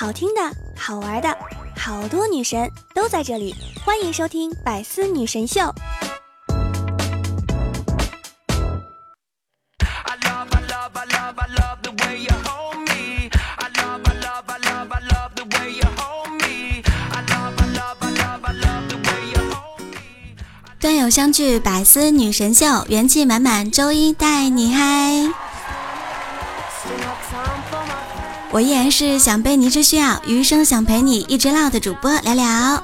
好听的、好玩的，好多女神都在这里，欢迎收听《百思女神秀》。段友相聚，百思女神秀，元气满满，周一带你嗨。我依然是想被你只需要，余生想陪你一直唠的主播聊聊。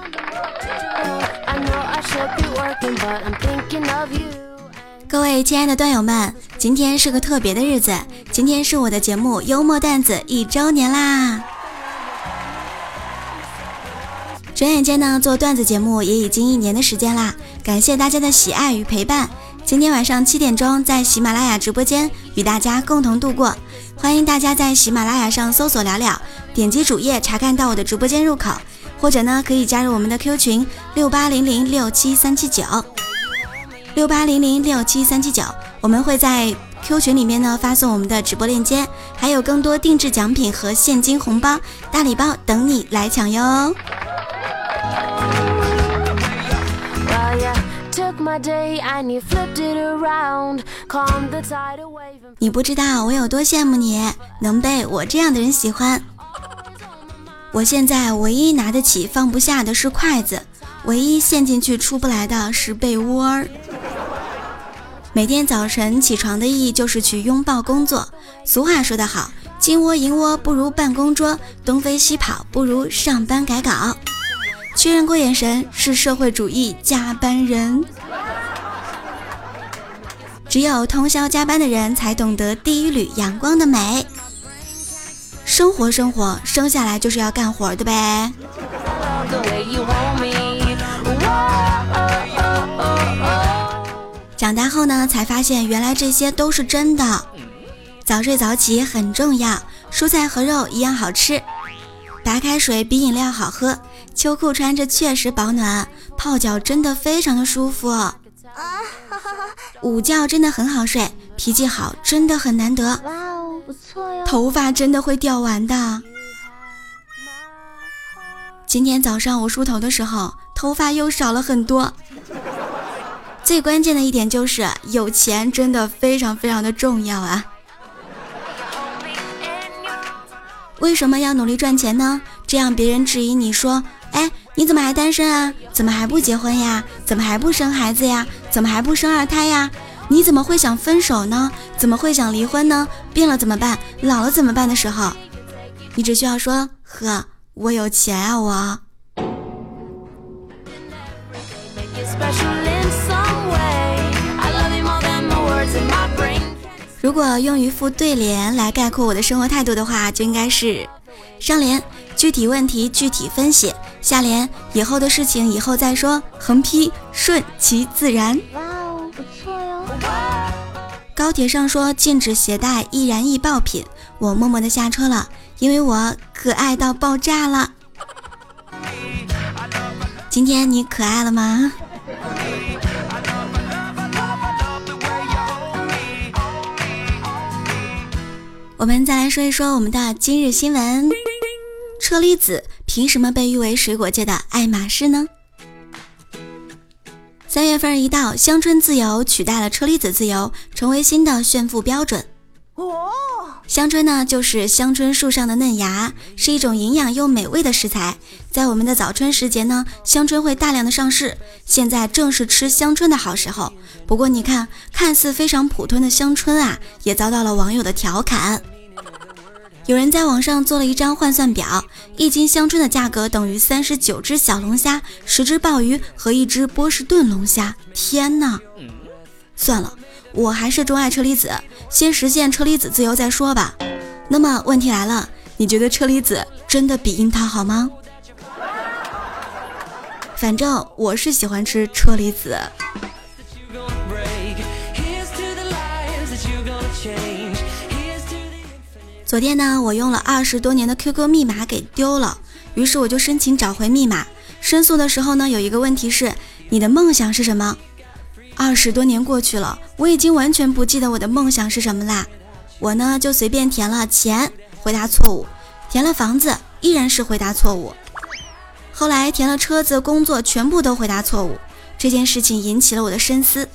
各位亲爱的段友们，今天是个特别的日子，今天是我的节目幽默段子一周年啦！转眼间呢，做段子节目也已经一年的时间啦，感谢大家的喜爱与陪伴。今天晚上七点钟在喜马拉雅直播间与大家共同度过，欢迎大家在喜马拉雅上搜索聊聊，点击主页查看到我的直播间入口，或者呢可以加入我们的 Q 群六八零零六七三七九六八零零六七三七九，我们会在 Q 群里面呢发送我们的直播链接，还有更多定制奖品和现金红包、大礼包等你来抢哟。你不知道我有多羡慕你，能被我这样的人喜欢。我现在唯一拿得起放不下的是筷子，唯一陷进去出不来的是被窝。每天早晨起床的意义就是去拥抱工作。俗话说得好，金窝银窝不如办公桌，东飞西跑不如上班改稿。确认过眼神是社会主义加班人，只有通宵加班的人才懂得第一缕阳光的美。生活生活，生下来就是要干活的呗。长大后呢，才发现原来这些都是真的。早睡早起很重要，蔬菜和肉一样好吃，白开水比饮料好喝。秋裤穿着确实保暖，泡脚真的非常的舒服。啊！午觉真的很好睡，脾气好真的很难得。哇哦，不错哟。头发真的会掉完的。今天早上我梳头的时候，头发又少了很多。最关键的一点就是有钱真的非常非常的重要啊。为什么要努力赚钱呢？这样别人质疑你说。哎，你怎么还单身啊？怎么还不结婚呀？怎么还不生孩子呀？怎么还不生二胎呀？你怎么会想分手呢？怎么会想离婚呢？病了怎么办？老了怎么办的时候，你只需要说：呵，我有钱啊！我。如果用一副对联来概括我的生活态度的话，就应该是：上联。具体问题具体分析，下联以后的事情以后再说。横批顺其自然。哇哦，不错哟。高铁上说禁止携带易燃易爆品，我默默的下车了，因为我可爱到爆炸了。今天你可爱了吗？我们再来说一说我们的今日新闻。车厘子凭什么被誉为水果界的爱马仕呢？三月份一到，香椿自由取代了车厘子自由，成为新的炫富标准。哦，香椿呢，就是香椿树上的嫩芽，是一种营养又美味的食材。在我们的早春时节呢，香椿会大量的上市，现在正是吃香椿的好时候。不过你看，看似非常普通的香椿啊，也遭到了网友的调侃。有人在网上做了一张换算表，一斤香椿的价格等于三十九只小龙虾、十只鲍鱼和一只波士顿龙虾。天哪！算了，我还是钟爱车厘子，先实现车厘子自由再说吧。那么问题来了，你觉得车厘子真的比樱桃好吗？反正我是喜欢吃车厘子。昨天呢，我用了二十多年的 QQ 密码给丢了，于是我就申请找回密码。申诉的时候呢，有一个问题是你的梦想是什么？二十多年过去了，我已经完全不记得我的梦想是什么啦。我呢就随便填了钱，回答错误；填了房子，依然是回答错误。后来填了车子、工作，全部都回答错误。这件事情引起了我的深思。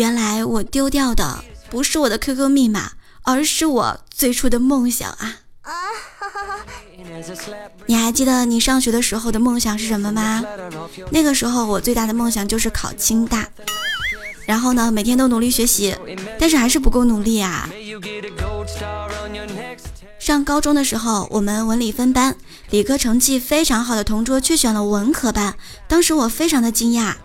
原来我丢掉的不是我的 QQ 密码，而是我最初的梦想啊！你还记得你上学的时候的梦想是什么吗？那个时候我最大的梦想就是考清大，然后呢，每天都努力学习，但是还是不够努力啊。上高中的时候，我们文理分班，理科成绩非常好的同桌却选了文科班，当时我非常的惊讶。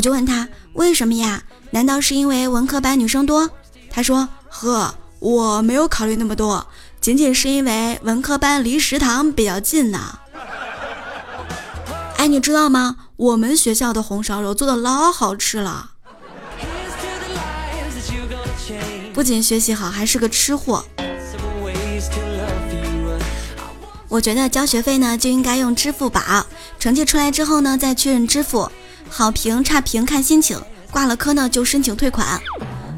我就问他为什么呀？难道是因为文科班女生多？他说：呵，我没有考虑那么多，仅仅是因为文科班离食堂比较近呢。哎，你知道吗？我们学校的红烧肉做的老好吃了，不仅学习好，还是个吃货。我觉得交学费呢就应该用支付宝，成绩出来之后呢再确认支付，好评差评看心情，挂了科呢就申请退款。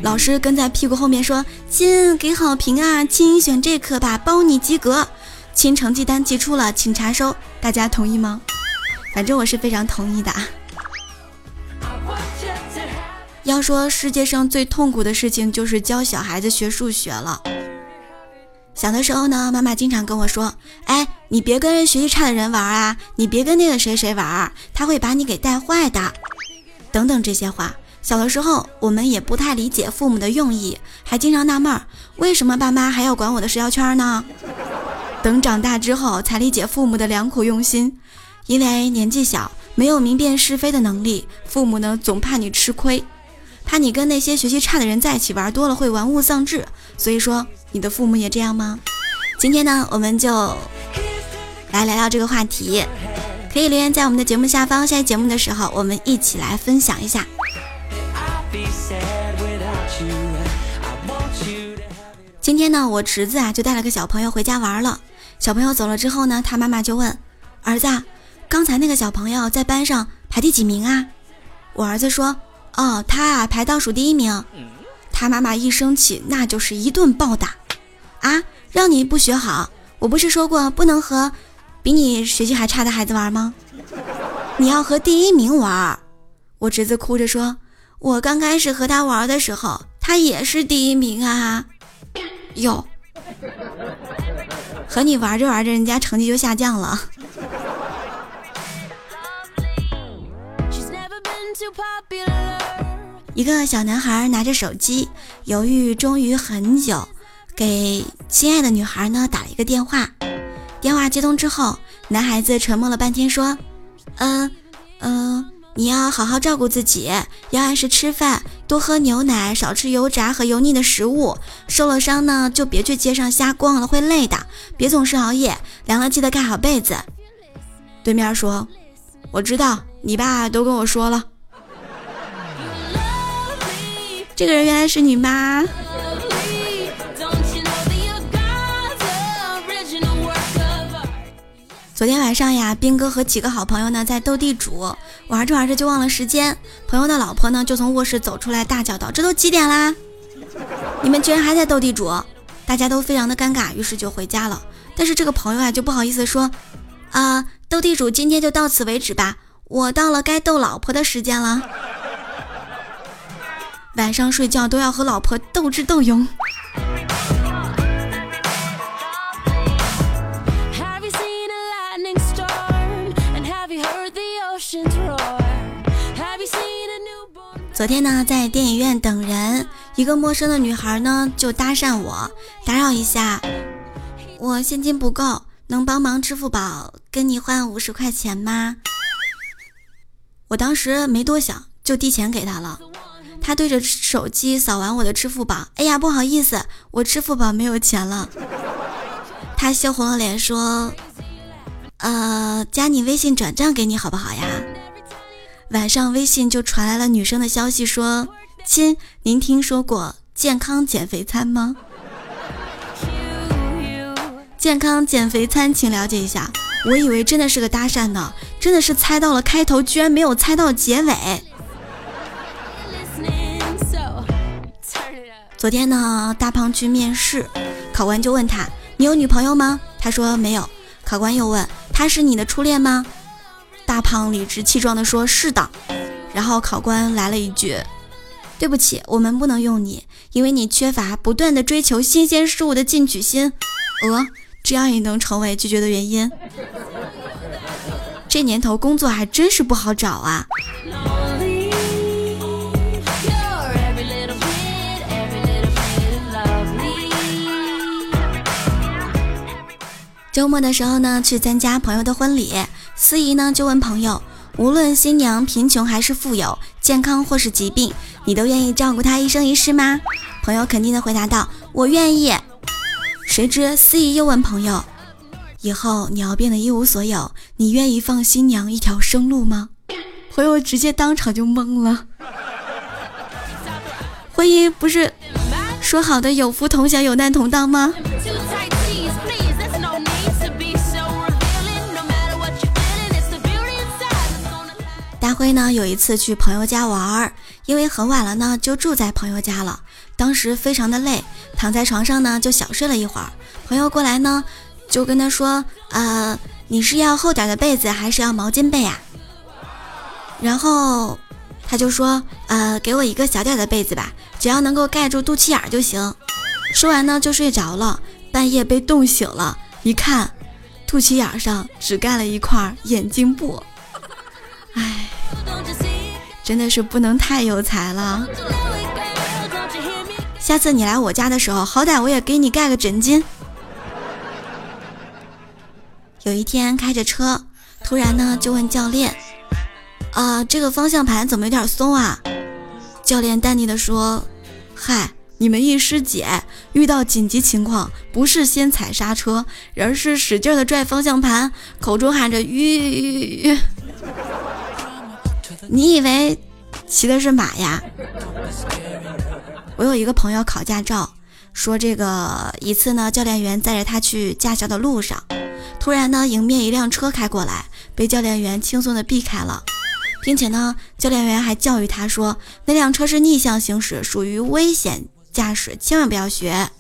老师跟在屁股后面说：“亲，给好评啊，亲选这科吧，包你及格。”亲，成绩单寄出了，请查收，大家同意吗？反正我是非常同意的啊。要说世界上最痛苦的事情就是教小孩子学数学了。小的时候呢，妈妈经常跟我说：“哎，你别跟学习差的人玩啊，你别跟那个谁谁玩，他会把你给带坏的。”等等这些话。小的时候，我们也不太理解父母的用意，还经常纳闷，为什么爸妈还要管我的社交圈呢？等长大之后，才理解父母的良苦用心。因为年纪小，没有明辨是非的能力，父母呢总怕你吃亏，怕你跟那些学习差的人在一起玩多了会玩物丧志，所以说。你的父母也这样吗？今天呢，我们就来聊聊这个话题，可以留言在我们的节目下方。下期节目的时候，我们一起来分享一下。今天呢，我侄子啊就带了个小朋友回家玩了。小朋友走了之后呢，他妈妈就问儿子：“刚才那个小朋友在班上排第几名啊？”我儿子说：“哦，他啊排倒数第一名。”他妈妈一生气，那就是一顿暴打。啊！让你不学好，我不是说过不能和比你学习还差的孩子玩吗？你要和第一名玩。我侄子哭着说：“我刚开始和他玩的时候，他也是第一名啊。”哟，和你玩着玩着，人家成绩就下降了。一个小男孩拿着手机，犹豫终于很久。给心爱的女孩呢打了一个电话，电话接通之后，男孩子沉默了半天，说：“嗯嗯，你要好好照顾自己，要按时吃饭，多喝牛奶，少吃油炸和油腻的食物。受了伤呢，就别去街上瞎逛了，会累的。别总是熬夜，凉了记得盖好被子。”对面说：“我知道，你爸都跟我说了。”这个人原来是你妈。昨天晚上呀，兵哥和几个好朋友呢在斗地主，玩着玩着就忘了时间。朋友的老婆呢就从卧室走出来，大叫道：“这都几点啦？你们居然还在斗地主！”大家都非常的尴尬，于是就回家了。但是这个朋友啊就不好意思说：“啊，斗地主今天就到此为止吧，我到了该斗老婆的时间了。晚上睡觉都要和老婆斗智斗勇。”昨天呢，在电影院等人，一个陌生的女孩呢就搭讪我，打扰一下，我现金不够，能帮忙支付宝跟你换五十块钱吗？我当时没多想，就递钱给她了。她对着手机扫完我的支付宝，哎呀，不好意思，我支付宝没有钱了。她羞红了脸说：“呃，加你微信转账给你好不好呀？”晚上微信就传来了女生的消息，说：“亲，您听说过健康减肥餐吗？健康减肥餐，请了解一下。”我以为真的是个搭讪呢，真的是猜到了开头，居然没有猜到结尾。昨天呢，大胖去面试，考官就问他：“你有女朋友吗？”他说：“没有。”考官又问：“她是你的初恋吗？”胖理直气壮地说：“是的。”然后考官来了一句：“对不起，我们不能用你，因为你缺乏不断的追求新鲜事物的进取心。”呃，这样也能成为拒绝的原因？这年头工作还真是不好找啊！周末的时候呢，去参加朋友的婚礼，司仪呢就问朋友：无论新娘贫穷还是富有，健康或是疾病，你都愿意照顾她一生一世吗？朋友肯定的回答道：我愿意。谁知司仪又问朋友：以后你要变得一无所有，你愿意放新娘一条生路吗？朋友直接当场就懵了。婚姻不是说好的有福同享、有难同当吗？大辉呢，有一次去朋友家玩儿，因为很晚了呢，就住在朋友家了。当时非常的累，躺在床上呢，就小睡了一会儿。朋友过来呢，就跟他说：“呃，你是要厚点的被子，还是要毛巾被啊？”然后他就说：“呃，给我一个小点的被子吧，只要能够盖住肚脐眼就行。”说完呢，就睡着了。半夜被冻醒了，一看，肚脐眼上只盖了一块眼镜布。真的是不能太有才了。下次你来我家的时候，好歹我也给你盖个枕巾。有一天开着车，突然呢就问教练：“啊，这个方向盘怎么有点松啊？”教练淡定的说：“嗨，你们一师姐遇到紧急情况，不是先踩刹车，而是使劲的拽方向盘，口中喊着吁吁‘吁’。”你以为骑的是马呀？我有一个朋友考驾照，说这个一次呢，教练员载着他去驾校的路上，突然呢，迎面一辆车开过来，被教练员轻松的避开了，并且呢，教练员还教育他说，那辆车是逆向行驶，属于危险驾驶，千万不要学。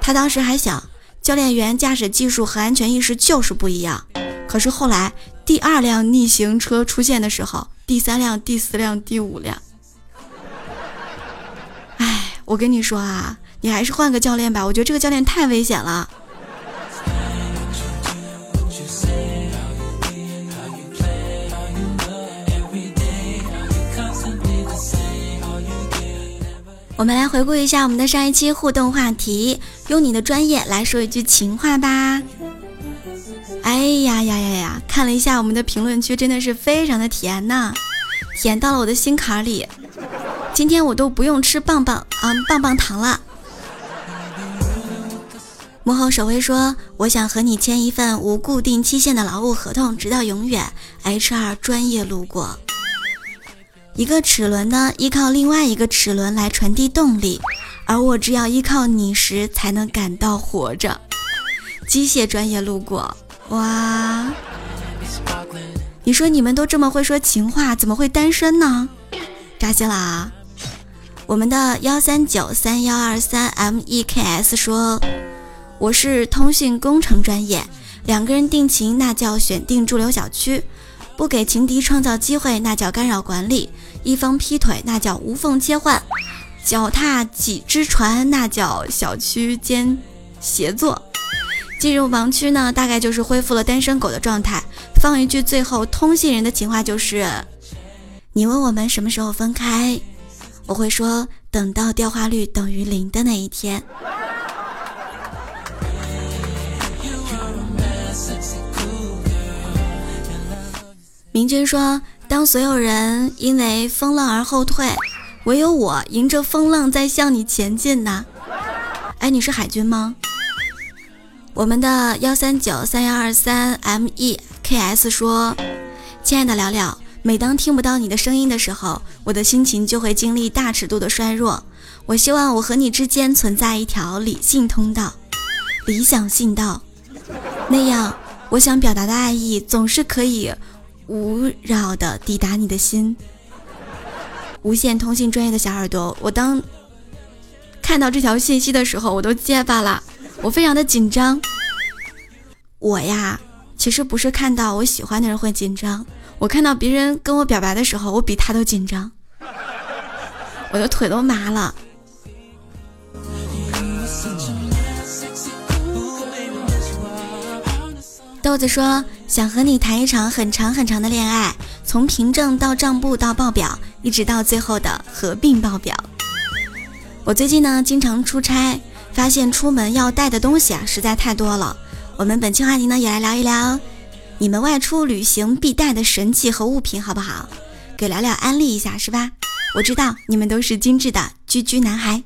他当时还想，教练员驾驶技术和安全意识就是不一样。可是后来。第二辆逆行车出现的时候，第三辆、第四辆、第五辆，哎，我跟你说啊，你还是换个教练吧，我觉得这个教练太危险了。我们来回顾一下我们的上一期互动话题，用你的专业来说一句情话吧。哎呀呀呀呀！看了一下我们的评论区，真的是非常的甜呐，甜到了我的心坎里。今天我都不用吃棒棒啊棒棒糖了。幕后守卫说：“我想和你签一份无固定期限的劳务合同，直到永远。” HR 专业路过。一个齿轮呢，依靠另外一个齿轮来传递动力，而我只要依靠你时才能感到活着。机械专业路过。哇，你说你们都这么会说情话，怎么会单身呢？扎心了啊！我们的幺三九三幺二三 M E K S 说，我是通讯工程专业，两个人定情那叫选定驻留小区，不给情敌创造机会那叫干扰管理，一方劈腿那叫无缝切换，脚踏几只船那叫小区间协作。进入盲区呢，大概就是恢复了单身狗的状态。放一句最后通信人的情话就是：你问我们什么时候分开，我会说等到电话率等于零的那一天。明君说，当所有人因为风浪而后退，唯有我迎着风浪在向你前进呢。哎，你是海军吗？我们的幺三九三幺二三 M E K S 说：“亲爱的聊聊，每当听不到你的声音的时候，我的心情就会经历大尺度的衰弱。我希望我和你之间存在一条理性通道，理想信道，那样我想表达的爱意总是可以无扰的抵达你的心。无线通信专业的小耳朵，我当。”看到这条信息的时候，我都结巴了，我非常的紧张。我呀，其实不是看到我喜欢的人会紧张，我看到别人跟我表白的时候，我比他都紧张，我的腿都麻了。豆子说想和你谈一场很长很长的恋爱，从凭证到账簿到报表，一直到最后的合并报表。我最近呢经常出差，发现出门要带的东西啊实在太多了。我们本期话题呢也来聊一聊，你们外出旅行必带的神器和物品好不好？给聊聊安利一下是吧？我知道你们都是精致的居居男孩。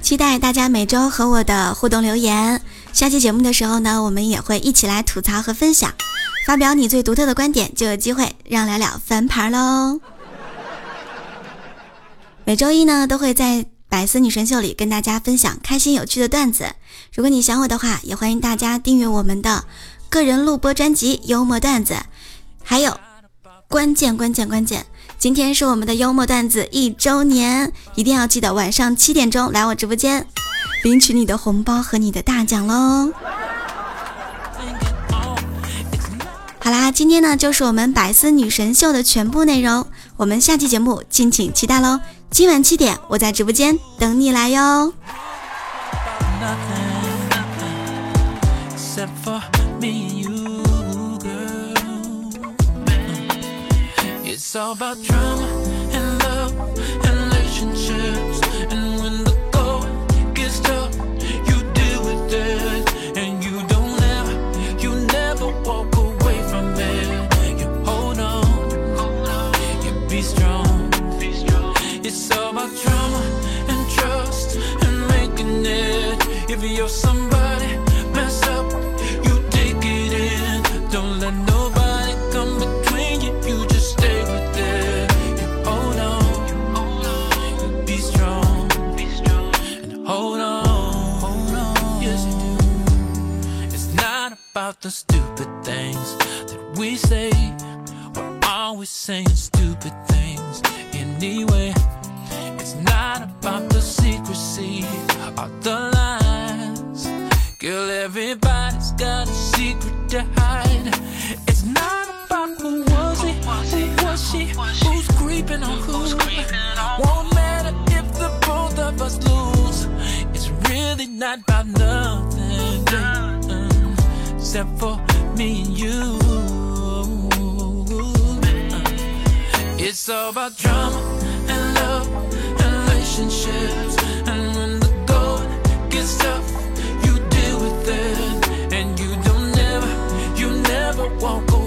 期待大家每周和我的互动留言。下期节目的时候呢，我们也会一起来吐槽和分享，发表你最独特的观点，就有机会让聊聊翻盘喽。每周一呢，都会在百思女神秀里跟大家分享开心有趣的段子。如果你想我的话，也欢迎大家订阅我们的个人录播专辑《幽默段子》。还有，关键关键关键。今天是我们的幽默段子一周年，一定要记得晚上七点钟来我直播间，领取你的红包和你的大奖喽！好啦，今天呢就是我们百思女神秀的全部内容，我们下期节目敬请期待喽！今晚七点我在直播间等你来哟。It's all about drama you're somebody mess up, you take it in. Don't let nobody come between you. You just stay with it. You hold on, you be strong, and hold on, hold on. Yes, you do. It's not about the stupid things that we say. We're always saying stupid things anyway. It's not about the secrecy or the. Girl, everybody's got a secret to hide. It's not about who was it, who was she, who's creeping on who. Won't matter if the both of us lose. It's really not about nothing, yeah, except for me and you. Uh, it's all about drama and love and relationships. And when the going gets tough, never walk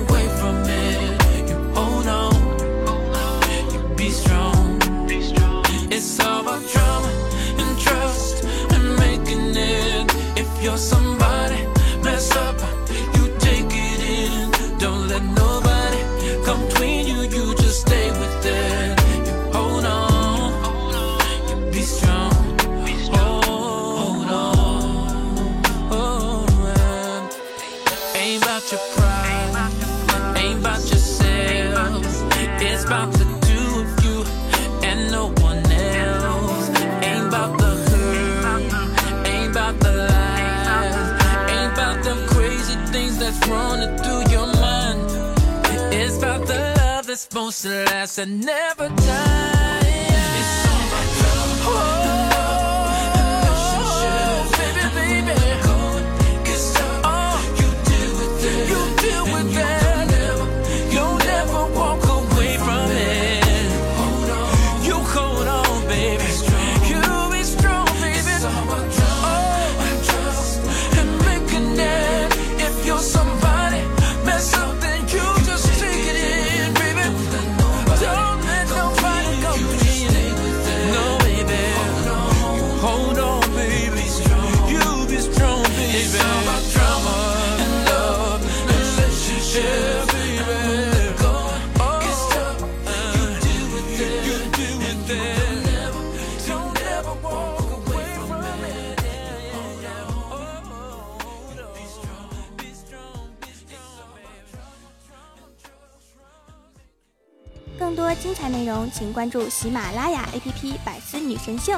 about the lies, ain't about them crazy things that's running through your mind. It's about the love that's supposed to last and never die. 请关注喜马拉雅 APP《百思女神秀》。